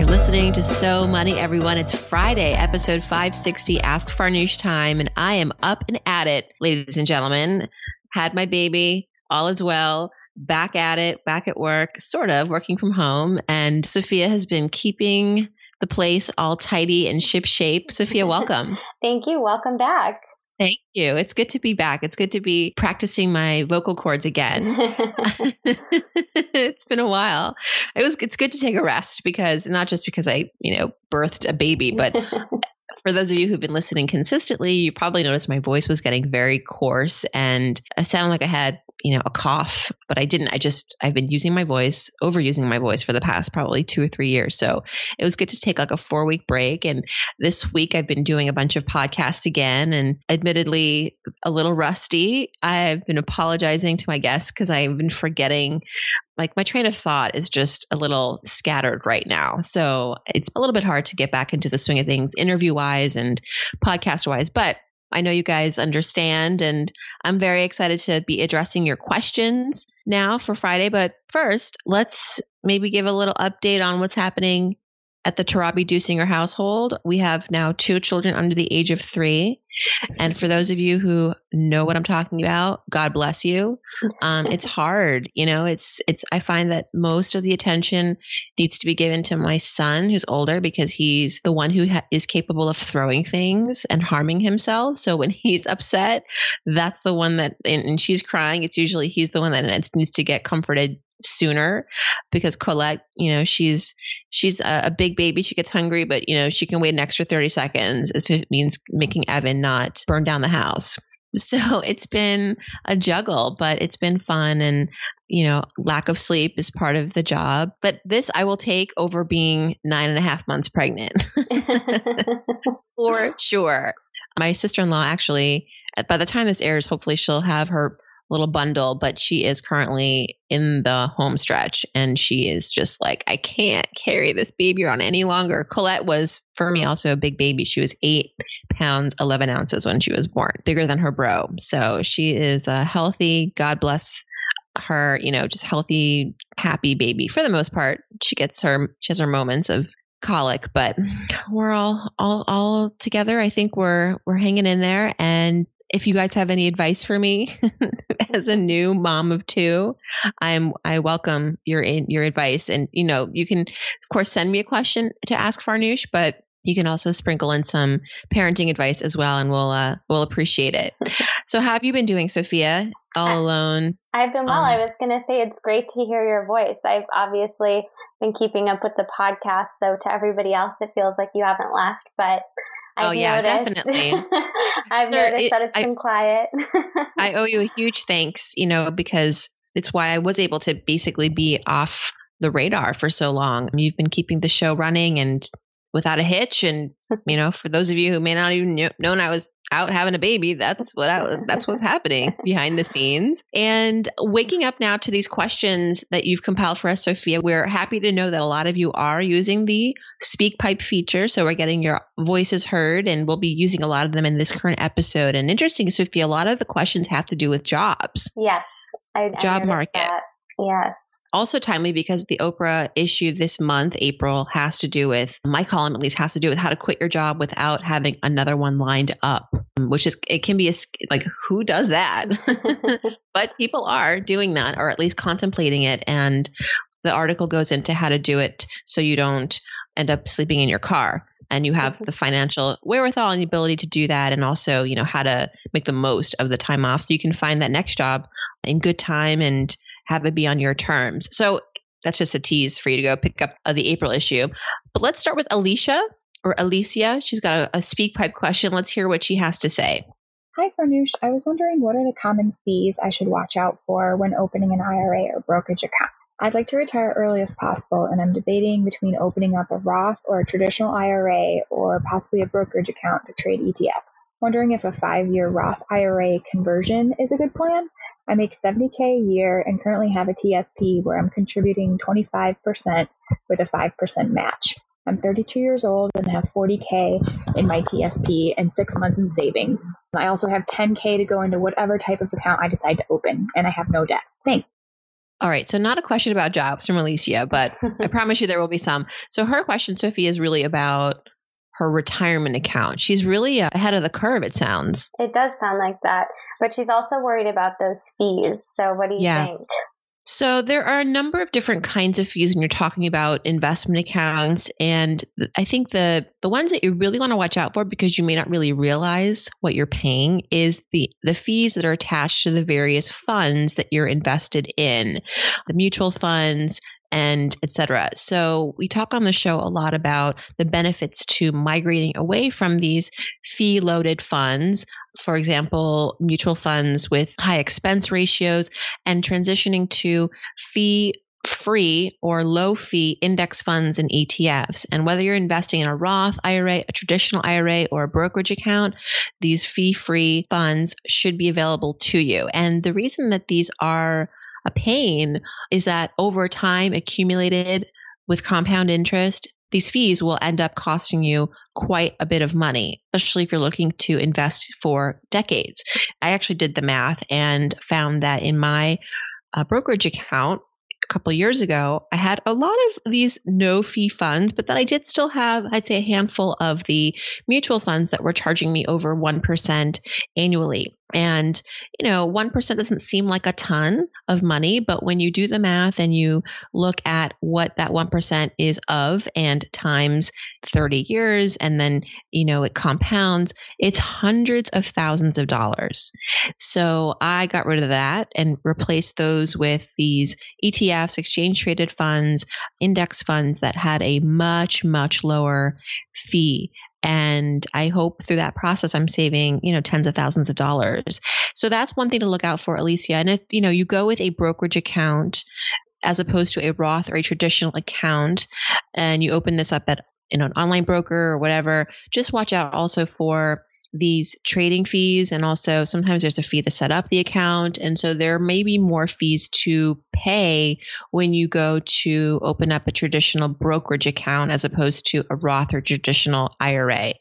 You're listening to So Money, everyone. It's Friday, episode 560, Ask Farnoosh time, and I am up and at it, ladies and gentlemen. Had my baby, all is well, back at it, back at work, sort of working from home, and Sophia has been keeping the place all tidy and ship shape. Sophia, welcome. Thank you. Welcome back. Thank you. It's good to be back. It's good to be practicing my vocal cords again. it's been a while. It was it's good to take a rest because not just because I, you know, birthed a baby, but for those of you who've been listening consistently, you probably noticed my voice was getting very coarse and I sounded like I had you know, a cough, but I didn't. I just, I've been using my voice, overusing my voice for the past probably two or three years. So it was good to take like a four week break. And this week I've been doing a bunch of podcasts again and admittedly a little rusty. I've been apologizing to my guests because I've been forgetting like my train of thought is just a little scattered right now. So it's a little bit hard to get back into the swing of things interview wise and podcast wise, but I know you guys understand, and I'm very excited to be addressing your questions now for Friday. But first, let's maybe give a little update on what's happening at the Torabi Dusinger household. We have now two children under the age of three. And for those of you who know what I'm talking about, God bless you. Um, it's hard, you know. It's it's. I find that most of the attention needs to be given to my son, who's older, because he's the one who ha- is capable of throwing things and harming himself. So when he's upset, that's the one that, and, and she's crying. It's usually he's the one that needs to get comforted sooner because Colette, you know, she's she's a, a, big baby. She gets hungry, but you know, she can wait an extra 30 seconds if it means making Evan not burn down the house. So it's been a juggle, but it's been fun and you know, lack of sleep is part of the job. But this I will take over being nine and a half months pregnant. For sure. My sister in law actually by the time this airs, hopefully she'll have her little bundle, but she is currently in the home stretch and she is just like, I can't carry this baby around any longer. Colette was, for me, also a big baby. She was eight pounds, 11 ounces when she was born, bigger than her bro. So she is a healthy, God bless her, you know, just healthy, happy baby for the most part. She gets her, she has her moments of colic, but we're all all all together. I think we're we're hanging in there and if you guys have any advice for me as a new mom of two, I'm I welcome your in your advice. And you know, you can of course send me a question to ask Farnoosh, but you can also sprinkle in some parenting advice as well, and we'll uh, we'll appreciate it. So, how have you been doing, Sophia? All alone? I've been well. Um, I was going to say it's great to hear your voice. I've obviously been keeping up with the podcast, so to everybody else, it feels like you haven't left. But I've oh yeah, noticed. definitely. I've Sir, noticed it, that it's I, been quiet. I owe you a huge thanks, you know, because it's why I was able to basically be off the radar for so long. You've been keeping the show running and without a hitch, and you know, for those of you who may not even know, known I was out having a baby. That's what I, was that's what's happening behind the scenes. And waking up now to these questions that you've compiled for us, Sophia, we're happy to know that a lot of you are using the SpeakPipe feature. So we're getting your voices heard and we'll be using a lot of them in this current episode. And interesting, Sophia, a lot of the questions have to do with jobs. Yes. I, job market. That. Yes. Also timely because the Oprah issue this month, April, has to do with my column at least has to do with how to quit your job without having another one lined up, which is it can be a, like who does that? but people are doing that or at least contemplating it and the article goes into how to do it so you don't end up sleeping in your car and you have mm-hmm. the financial wherewithal and the ability to do that and also you know how to make the most of the time off so you can find that next job in good time and have it be on your terms. So that's just a tease for you to go pick up uh, the April issue. But let's start with Alicia or Alicia. She's got a, a SpeakPipe question. Let's hear what she has to say. Hi, Farnoosh. I was wondering what are the common fees I should watch out for when opening an IRA or brokerage account? I'd like to retire early if possible, and I'm debating between opening up a Roth or a traditional IRA or possibly a brokerage account to trade ETFs. Wondering if a five year Roth IRA conversion is a good plan? I make 70K a year and currently have a TSP where I'm contributing 25% with a 5% match. I'm 32 years old and have 40K in my TSP and six months in savings. I also have 10K to go into whatever type of account I decide to open, and I have no debt. Thanks. All right. So, not a question about jobs from Alicia, but I promise you there will be some. So, her question, Sophie, is really about her retirement account. She's really ahead of the curve, it sounds. It does sound like that. But she's also worried about those fees. So, what do you yeah. think? So there are a number of different kinds of fees when you're talking about investment accounts and I think the the ones that you really want to watch out for because you may not really realize what you're paying is the the fees that are attached to the various funds that you're invested in. The mutual funds, and etc. So we talk on the show a lot about the benefits to migrating away from these fee loaded funds, for example, mutual funds with high expense ratios and transitioning to fee free or low fee index funds and ETFs. And whether you're investing in a Roth IRA, a traditional IRA, or a brokerage account, these fee free funds should be available to you. And the reason that these are a pain is that over time accumulated with compound interest, these fees will end up costing you quite a bit of money, especially if you're looking to invest for decades. I actually did the math and found that in my uh, brokerage account, couple years ago, I had a lot of these no fee funds, but then I did still have, I'd say, a handful of the mutual funds that were charging me over 1% annually. And, you know, 1% doesn't seem like a ton of money, but when you do the math and you look at what that 1% is of and times 30 years, and then, you know, it compounds, it's hundreds of thousands of dollars. So I got rid of that and replaced those with these ETFs, exchange traded funds, index funds that had a much, much lower fee and I hope through that process I'm saving, you know, tens of thousands of dollars. So that's one thing to look out for, Alicia. And if, you know, you go with a brokerage account as opposed to a Roth or a traditional account and you open this up at you know, an online broker or whatever, just watch out also for these trading fees and also sometimes there's a fee to set up the account and so there may be more fees to pay when you go to open up a traditional brokerage account as opposed to a Roth or traditional IRA.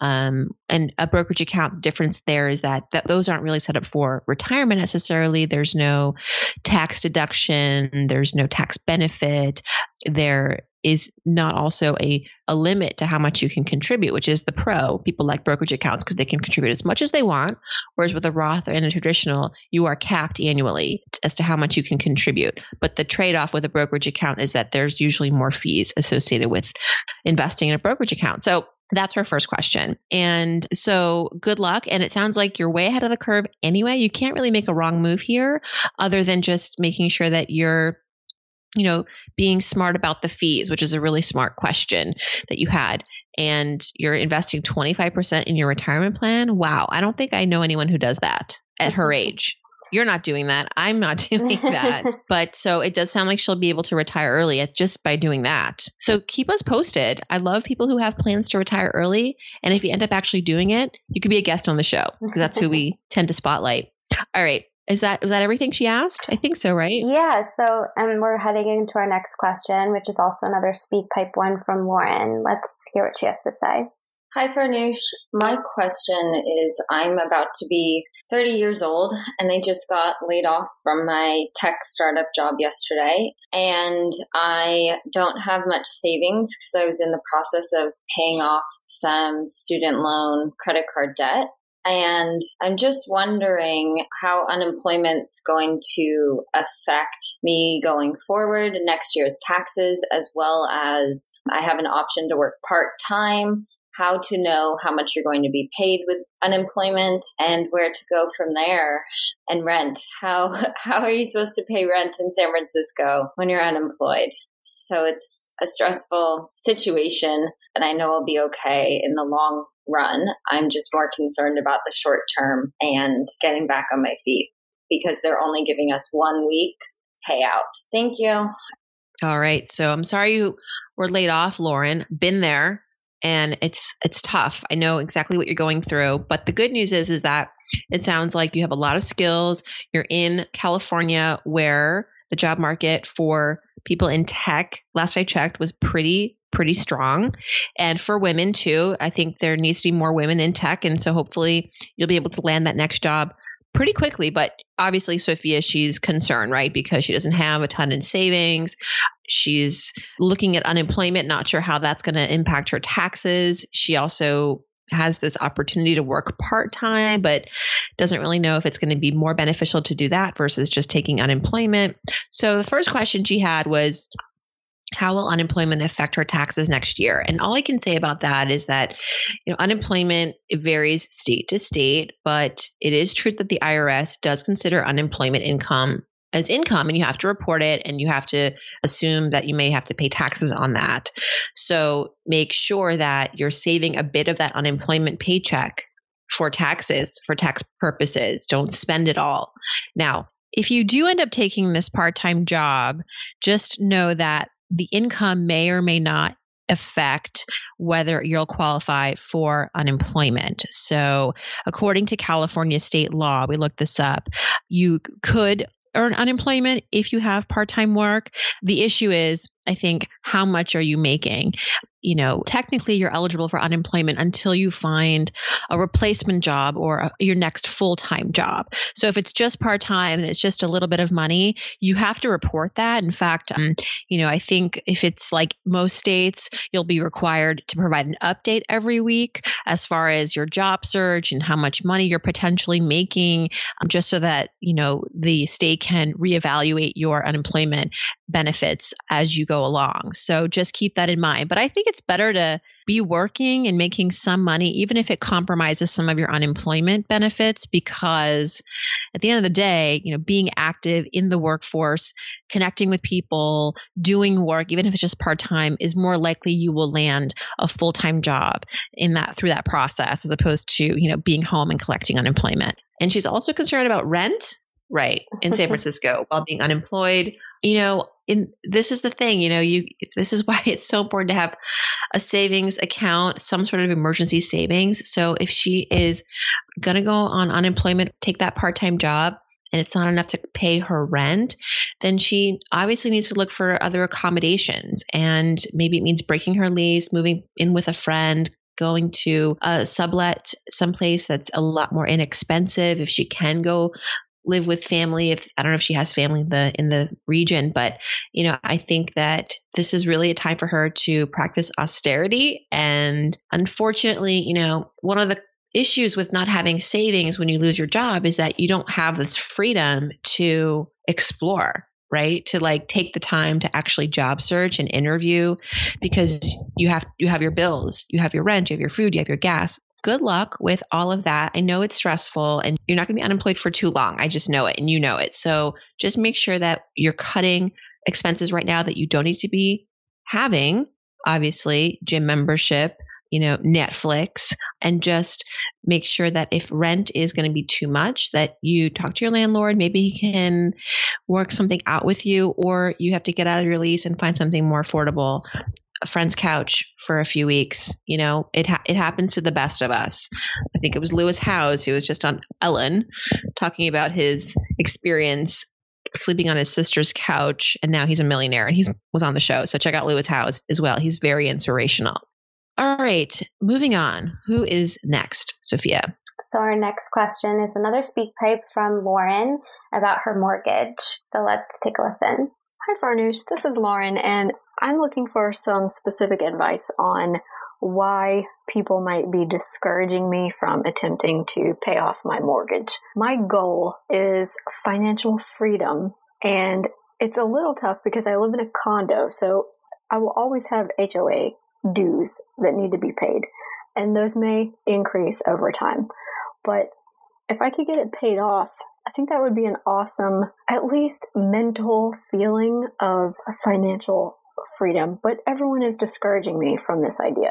Um, and a brokerage account difference there is that, that those aren't really set up for retirement necessarily. There's no tax deduction. There's no tax benefit. There is not also a, a limit to how much you can contribute, which is the pro. People like brokerage accounts because they can contribute as much as they want. Whereas with a Roth and a traditional, you are capped annually as to how much you can contribute. But the trade off with a brokerage account is that there's usually more fees associated with investing in a brokerage account. So that's her first question. And so good luck. And it sounds like you're way ahead of the curve anyway. You can't really make a wrong move here other than just making sure that you're you know, being smart about the fees, which is a really smart question that you had, and you're investing 25% in your retirement plan. Wow. I don't think I know anyone who does that at her mm-hmm. age. You're not doing that. I'm not doing that. but so it does sound like she'll be able to retire early at, just by doing that. So keep us posted. I love people who have plans to retire early. And if you end up actually doing it, you could be a guest on the show because that's who we tend to spotlight. All right. Is that was that everything she asked? I think so, right? Yeah. So, and we're heading into our next question, which is also another speak pipe one from Lauren. Let's hear what she has to say. Hi, Farnoosh. My question is I'm about to be 30 years old and I just got laid off from my tech startup job yesterday. And I don't have much savings because I was in the process of paying off some student loan credit card debt. And I'm just wondering how unemployment's going to affect me going forward, next year's taxes, as well as I have an option to work part time, how to know how much you're going to be paid with unemployment and where to go from there and rent. How, how are you supposed to pay rent in San Francisco when you're unemployed? So it's a stressful situation, and I know I'll be okay in the long run. I'm just more concerned about the short term and getting back on my feet because they're only giving us one week payout. Thank you. All right. So I'm sorry you were laid off, Lauren. Been there and it's it's tough. I know exactly what you're going through, but the good news is is that it sounds like you have a lot of skills. You're in California where the job market for people in tech, last I checked, was pretty pretty strong. And for women too, I think there needs to be more women in tech and so hopefully you'll be able to land that next job pretty quickly, but obviously Sophia, she's concerned, right? Because she doesn't have a ton in savings. She's looking at unemployment, not sure how that's going to impact her taxes. She also has this opportunity to work part time, but doesn't really know if it's going to be more beneficial to do that versus just taking unemployment. So the first question she had was, how will unemployment affect her taxes next year? And all I can say about that is that, you know, unemployment varies state to state, but it is true that the IRS does consider unemployment income as income and you have to report it and you have to assume that you may have to pay taxes on that. So make sure that you're saving a bit of that unemployment paycheck for taxes, for tax purposes. Don't spend it all. Now, if you do end up taking this part time job, just know that the income may or may not affect whether you'll qualify for unemployment. So, according to California state law, we looked this up, you could earn unemployment if you have part time work. The issue is, I think, how much are you making? You know, technically you're eligible for unemployment until you find a replacement job or a, your next full time job. So if it's just part time and it's just a little bit of money, you have to report that. In fact, um, you know, I think if it's like most states, you'll be required to provide an update every week as far as your job search and how much money you're potentially making, um, just so that, you know, the state can reevaluate your unemployment benefits as you go along. So just keep that in mind. But I think it's it's better to be working and making some money, even if it compromises some of your unemployment benefits, because at the end of the day, you know, being active in the workforce, connecting with people, doing work, even if it's just part time, is more likely you will land a full time job in that through that process as opposed to, you know, being home and collecting unemployment. And she's also concerned about rent, right, in San mm-hmm. Francisco while being unemployed. You know, in this is the thing, you know, you this is why it's so important to have a savings account, some sort of emergency savings. So if she is going to go on unemployment, take that part-time job, and it's not enough to pay her rent, then she obviously needs to look for other accommodations. And maybe it means breaking her lease, moving in with a friend, going to a sublet someplace that's a lot more inexpensive if she can go live with family. If I don't know if she has family in the in the region but you know I think that this is really a time for her to practice austerity. And unfortunately you know one of the issues with not having savings when you lose your job is that you don't have this freedom to explore right? To like take the time to actually job search and interview because you have you have your bills you have your rent you have your food you have your gas good luck with all of that. I know it's stressful and you're not going to be unemployed for too long. I just know it and you know it. So just make sure that you're cutting expenses right now that you don't need to be having. Obviously, gym membership, you know, Netflix, and just make sure that if rent is going to be too much, that you talk to your landlord. Maybe he can work something out with you, or you have to get out of your lease and find something more affordable a friend's couch for a few weeks. You know, it ha- it happens to the best of us. I think it was Lewis Howes who was just on Ellen talking about his experience sleeping on his sister's couch, and now he's a millionaire, and he was on the show. So check out Lewis Howes as well. He's very inspirational. All right, moving on. Who is next, Sophia? So our next question is another speak pipe from Lauren about her mortgage. So let's take a listen. Hi, Farnoosh. This is Lauren, and I'm looking for some specific advice on why people might be discouraging me from attempting to pay off my mortgage. My goal is financial freedom, and it's a little tough because I live in a condo, so I will always have HOA dues that need to be paid, and those may increase over time. But if I could get it paid off I think that would be an awesome, at least mental feeling of financial freedom. But everyone is discouraging me from this idea.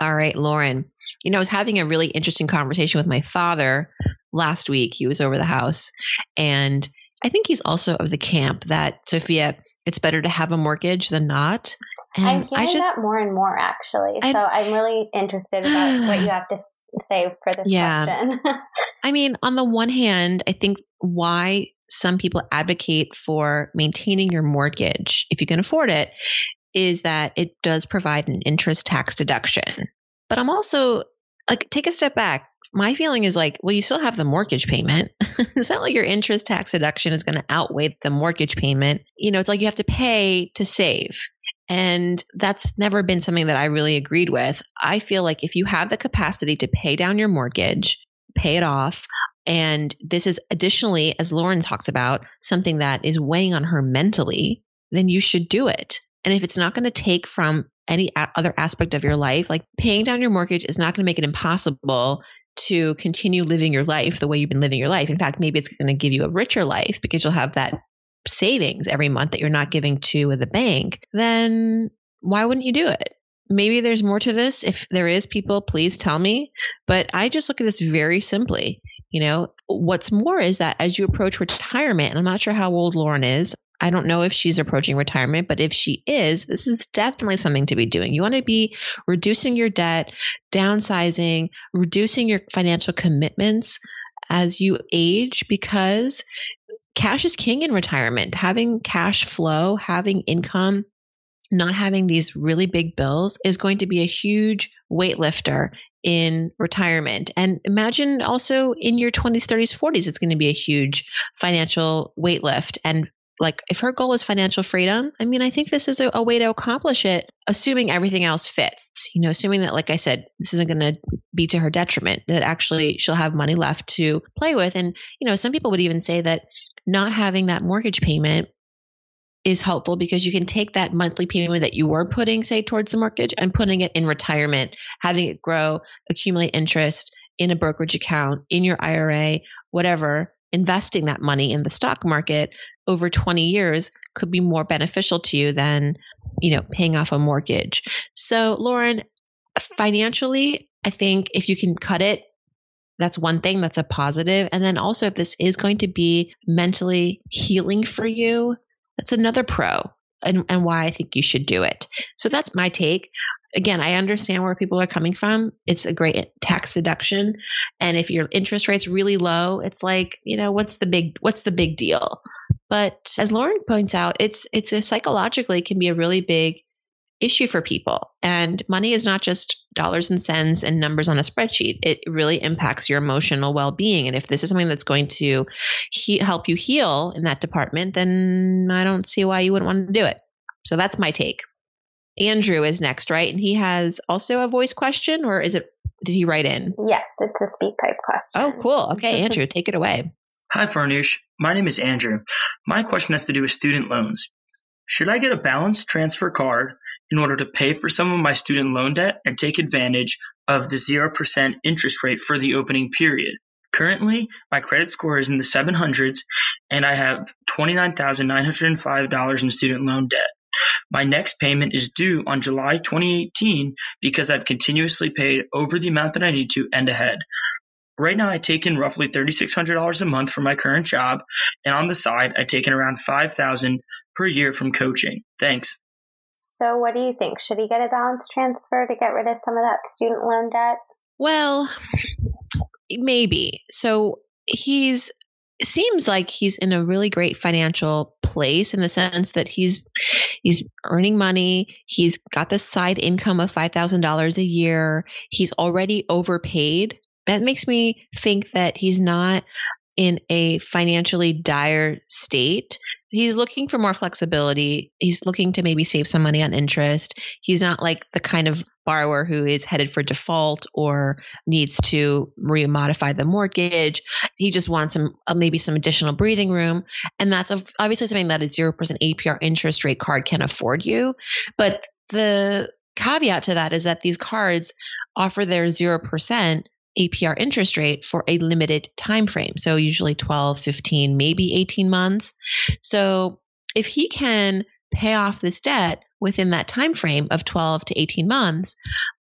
All right, Lauren. You know, I was having a really interesting conversation with my father last week. He was over the house and I think he's also of the camp that Sophia, it's better to have a mortgage than not. And I'm hearing just, that more and more actually. I, so I'm really interested about what you have to say for this yeah. question. I mean, on the one hand, I think why some people advocate for maintaining your mortgage if you can afford it is that it does provide an interest tax deduction. But I'm also like, take a step back. My feeling is like, well, you still have the mortgage payment. it's not like your interest tax deduction is going to outweigh the mortgage payment. You know, it's like you have to pay to save. And that's never been something that I really agreed with. I feel like if you have the capacity to pay down your mortgage, pay it off, and this is additionally, as Lauren talks about, something that is weighing on her mentally, then you should do it. And if it's not going to take from any other aspect of your life, like paying down your mortgage is not going to make it impossible to continue living your life the way you've been living your life. In fact, maybe it's going to give you a richer life because you'll have that savings every month that you're not giving to the bank. Then why wouldn't you do it? Maybe there's more to this. If there is, people, please tell me. But I just look at this very simply. You know, what's more is that as you approach retirement, and I'm not sure how old Lauren is, I don't know if she's approaching retirement, but if she is, this is definitely something to be doing. You want to be reducing your debt, downsizing, reducing your financial commitments as you age because cash is king in retirement. Having cash flow, having income, not having these really big bills is going to be a huge weightlifter in retirement. And imagine also in your 20s, 30s, 40s, it's going to be a huge financial weight lift. And like if her goal is financial freedom, I mean, I think this is a, a, way to accomplish it, assuming everything else fits. You know, assuming that, like I said, this isn't going to be to her detriment, that actually she'll have money left to play with. And, you know, some people would even say that not having that mortgage payment is helpful because you can take that monthly payment that you were putting, say, towards the mortgage and putting it in retirement, having it grow, accumulate interest in a brokerage account, in your IRA, whatever, investing that money in the stock market over 20 years could be more beneficial to you than, you know, paying off a mortgage. So, Lauren, financially, I think if you can cut it that's one thing that's a positive. And then also, if this is going to be mentally healing for you, that's another pro and, and why I think you should do it. So that's my take. Again, I understand where people are coming from. It's a great tax deduction. And if your interest rate's really low, it's like, you know, what's the big what's the big deal? But as Lauren points out, it's it's a psychologically can be a really big issue for people. And money is not just dollars and cents and numbers on a spreadsheet. It really impacts your emotional well being. And if this is something that's going to he- help you heal in that department, then I don't see why you wouldn't want to do it. So that's my take. Andrew is next, right? And he has also a voice question, or is it, did he write in? Yes, it's a SpeakPipe question. Oh, cool. Okay, Andrew, take it away. Hi, Farnoosh. My name is Andrew. My question has to do with student loans. Should I get a balance transfer card in order to pay for some of my student loan debt and take advantage of the 0% interest rate for the opening period. Currently, my credit score is in the 700s and I have $29,905 in student loan debt. My next payment is due on July 2018 because I've continuously paid over the amount that I need to and ahead. Right now, I take in roughly $3,600 a month from my current job, and on the side, I take in around $5,000 per year from coaching. Thanks. So, what do you think? Should he get a balance transfer to get rid of some of that student loan debt? Well, maybe. So, he's seems like he's in a really great financial place in the sense that he's he's earning money he's got this side income of $5000 a year he's already overpaid that makes me think that he's not in a financially dire state he's looking for more flexibility. He's looking to maybe save some money on interest. He's not like the kind of borrower who is headed for default or needs to remodify the mortgage. He just wants some uh, maybe some additional breathing room, and that's obviously something that a zero percent APR interest rate card can afford you. But the caveat to that is that these cards offer their zero percent APR interest rate for a limited time frame. So usually 12, 15, maybe 18 months. So if he can pay off this debt within that time frame of 12 to 18 months,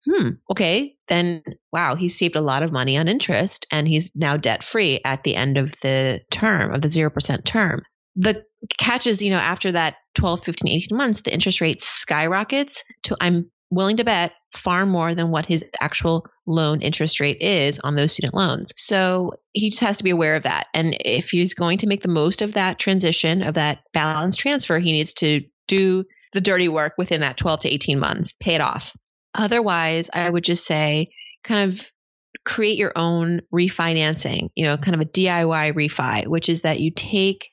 hmm, okay, then wow, he's saved a lot of money on interest and he's now debt free at the end of the term, of the 0% term. The catch is, you know, after that 12, 15, 18 months, the interest rate skyrockets to, I'm willing to bet, far more than what his actual loan interest rate is on those student loans. So he just has to be aware of that. And if he's going to make the most of that transition, of that balance transfer, he needs to do the dirty work within that 12 to 18 months, pay it off. Otherwise, I would just say kind of create your own refinancing, you know, kind of a DIY refi, which is that you take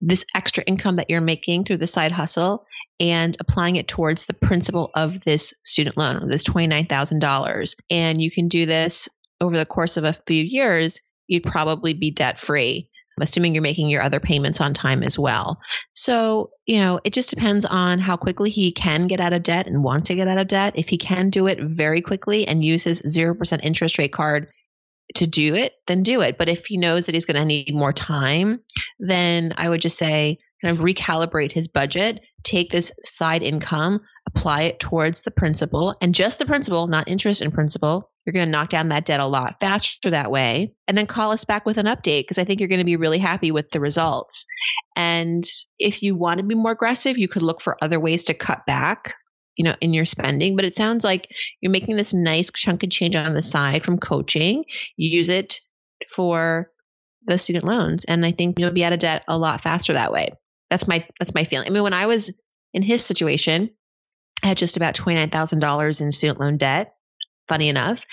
this extra income that you're making through the side hustle and applying it towards the principal of this student loan, this $29,000. And you can do this over the course of a few years, you'd probably be debt free assuming you're making your other payments on time as well. So, you know, it just depends on how quickly he can get out of debt and wants to get out of debt. If he can do it very quickly and use his 0% interest rate card to do it, then do it. But if he knows that he's going to need more time, then I would just say kind of recalibrate his budget, take this side income, apply it towards the principal and just the principal, not interest and principal. You're going to knock down that debt a lot faster that way. And then call us back with an update because I think you're going to be really happy with the results. And if you want to be more aggressive, you could look for other ways to cut back you know in your spending but it sounds like you're making this nice chunk of change on the side from coaching you use it for the student loans and i think you'll be out of debt a lot faster that way that's my that's my feeling i mean when i was in his situation I had just about $29,000 in student loan debt, funny enough.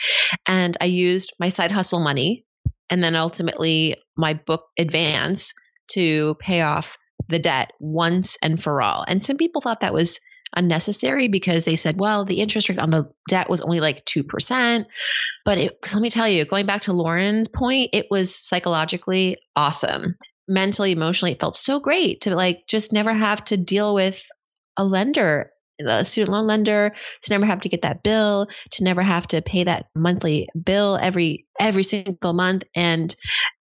And I used my side hustle money and then ultimately my book advance to pay off the debt once and for all. And some people thought that was unnecessary because they said, well, the interest rate on the debt was only like 2%. But it, let me tell you, going back to Lauren's point, it was psychologically awesome. Mentally, emotionally, it felt so great to like just never have to deal with a lender a student loan lender to never have to get that bill to never have to pay that monthly bill every every single month. And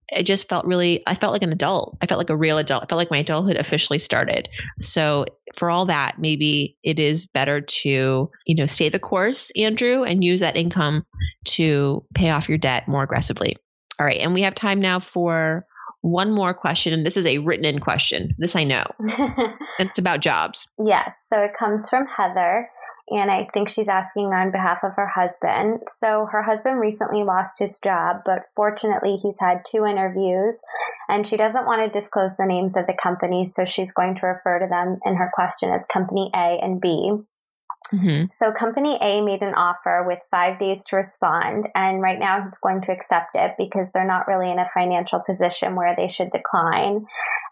it just felt really i felt like an adult. I felt like a real adult. I felt like my adulthood officially started. So for all that maybe it is better to you know stay the course andrew and use that income to pay off your debt more aggressively. All right and we have time now for one more question, and this is a written in question. This I know. it's about jobs. Yes. So it comes from Heather, and I think she's asking on behalf of her husband. So her husband recently lost his job, but fortunately he's had two interviews, and she doesn't want to disclose the names of the companies, so she's going to refer to them in her question as Company A and B. Mm-hmm. So company A made an offer with five days to respond. And right now he's going to accept it because they're not really in a financial position where they should decline.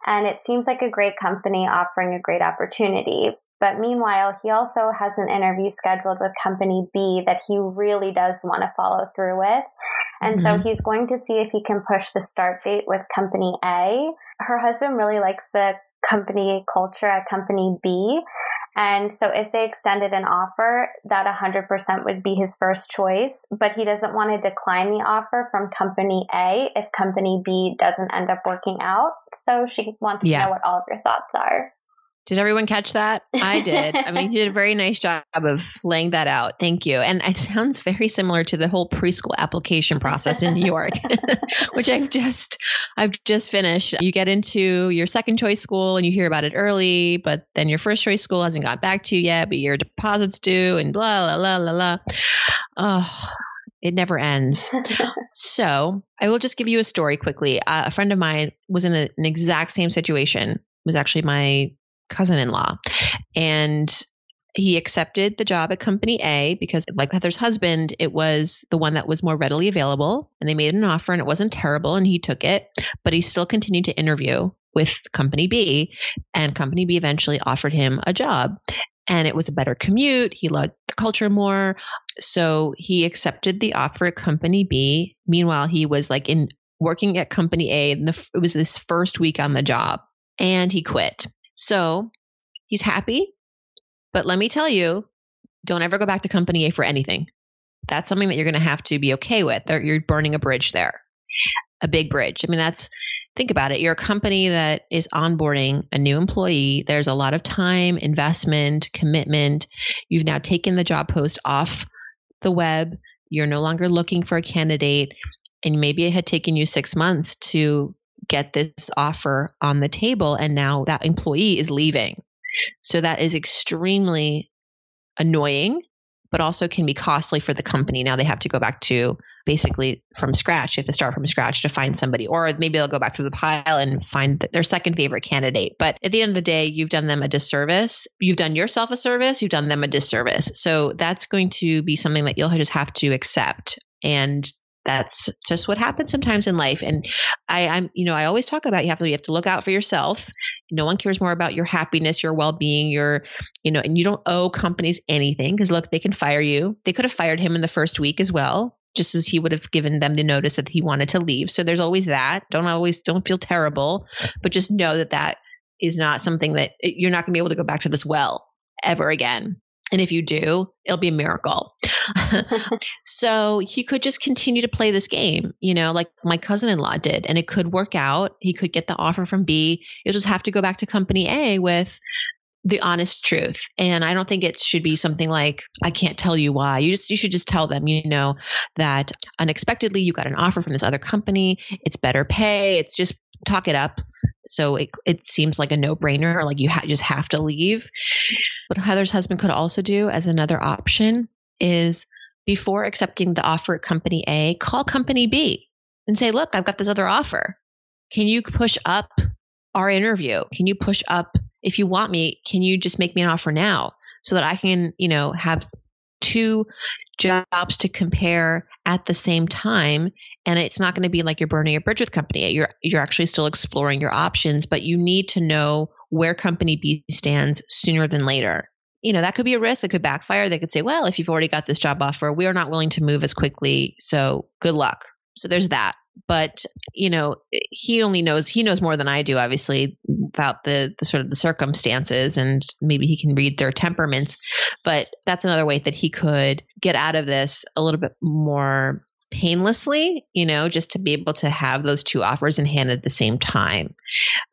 And it seems like a great company offering a great opportunity. But meanwhile, he also has an interview scheduled with company B that he really does want to follow through with. And mm-hmm. so he's going to see if he can push the start date with company A. Her husband really likes the company culture at company B. And so if they extended an offer, that 100% would be his first choice, but he doesn't want to decline the offer from company A if company B doesn't end up working out. So she wants yeah. to know what all of your thoughts are. Did everyone catch that? I did. I mean, you did a very nice job of laying that out. Thank you. And it sounds very similar to the whole preschool application process in New York, which I've just I've just finished. You get into your second choice school and you hear about it early, but then your first choice school hasn't got back to you yet, but your deposit's due and blah blah blah blah blah. Oh, it never ends. so I will just give you a story quickly. Uh, a friend of mine was in a, an exact same situation. It was actually my cousin-in-law and he accepted the job at company A because like Heather's husband, it was the one that was more readily available and they made an offer and it wasn't terrible and he took it, but he still continued to interview with company B and company B eventually offered him a job and it was a better commute. He liked the culture more. So he accepted the offer at company B. Meanwhile, he was like in working at company A and the, it was his first week on the job and he quit. So he's happy. But let me tell you, don't ever go back to company A for anything. That's something that you're going to have to be okay with. You're burning a bridge there, a big bridge. I mean, that's, think about it. You're a company that is onboarding a new employee. There's a lot of time, investment, commitment. You've now taken the job post off the web, you're no longer looking for a candidate, and maybe it had taken you six months to get this offer on the table, and now that employee is leaving. So that is extremely annoying, but also can be costly for the company. Now they have to go back to basically from scratch. They have to start from scratch to find somebody, or maybe they'll go back to the pile and find their second favorite candidate. But at the end of the day, you've done them a disservice. You've done yourself a service. You've done them a disservice. So that's going to be something that you'll just have to accept. And that's just what happens sometimes in life. And I, I'm, you know, I always talk about you have to you have to look out for yourself. No one cares more about your happiness, your well being, your, you know, and you don't owe companies anything because look, they can fire you. They could have fired him in the first week as well, just as he would have given them the notice that he wanted to leave. So there's always that. Don't always don't feel terrible, but just know that that is not something that eh, you're not going to be able to go back to this well ever again. And if you do, it'll be a miracle. so he could just continue to play this game, you know, like my cousin in law did, and it could work out. He could get the offer from B. You'll just have to go back to company A with the honest truth. And I don't think it should be something like, I can't tell you why. You just, you should just tell them, you know, that unexpectedly you got an offer from this other company. It's better pay. It's just talk it up. So it, it seems like a no brainer, like you ha- just have to leave. What Heather's husband could also do as another option is before accepting the offer at company A, call company B and say, look, I've got this other offer. Can you push up our interview? Can you push up, if you want me, can you just make me an offer now so that I can, you know, have two jobs to compare at the same time and it's not going to be like you're burning a bridge with company. You're you're actually still exploring your options, but you need to know where company B stands sooner than later. You know, that could be a risk. It could backfire. They could say, well, if you've already got this job offer, we are not willing to move as quickly. So good luck. So there's that. But, you know, he only knows, he knows more than I do, obviously, about the, the sort of the circumstances and maybe he can read their temperaments. But that's another way that he could get out of this a little bit more painlessly, you know, just to be able to have those two offers in hand at the same time.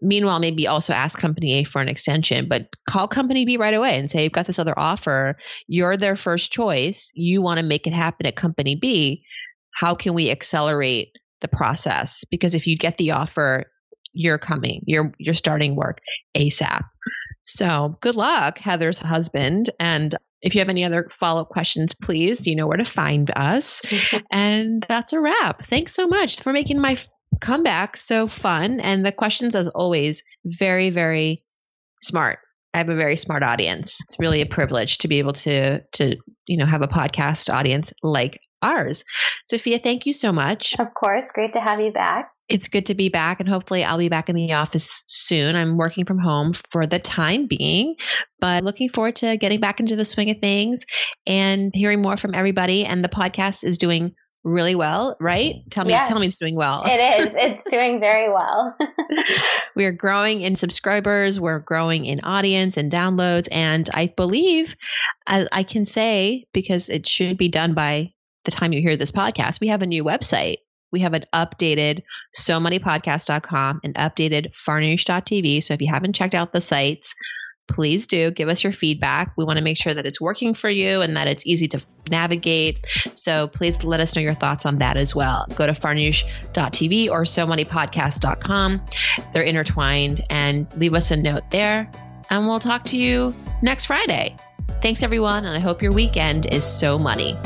Meanwhile, maybe also ask company A for an extension, but call company B right away and say, You've got this other offer. You're their first choice. You want to make it happen at company B. How can we accelerate the process? Because if you get the offer, you're coming. You're you're starting work ASAP. So good luck, Heather's husband. And if you have any other follow up questions, please, you know where to find us. and that's a wrap. Thanks so much for making my comeback so fun. And the questions, as always, very, very smart. I have a very smart audience. It's really a privilege to be able to to you know have a podcast audience like ours. Sophia, thank you so much. Of course, great to have you back it's good to be back and hopefully I'll be back in the office soon. I'm working from home for the time being, but looking forward to getting back into the swing of things and hearing more from everybody. And the podcast is doing really well, right? Tell me, yes, tell me it's doing well. It is. It's doing very well. we are growing in subscribers. We're growing in audience and downloads. And I believe I, I can say, because it should be done by the time you hear this podcast, we have a new website we have an updated so money podcast.com and updated farnoosh.tv. So if you haven't checked out the sites, please do give us your feedback. We want to make sure that it's working for you and that it's easy to navigate. So please let us know your thoughts on that as well. Go to farnoosh.tv or so moneypodcast.com. They're intertwined and leave us a note there. And we'll talk to you next Friday. Thanks, everyone. And I hope your weekend is so money.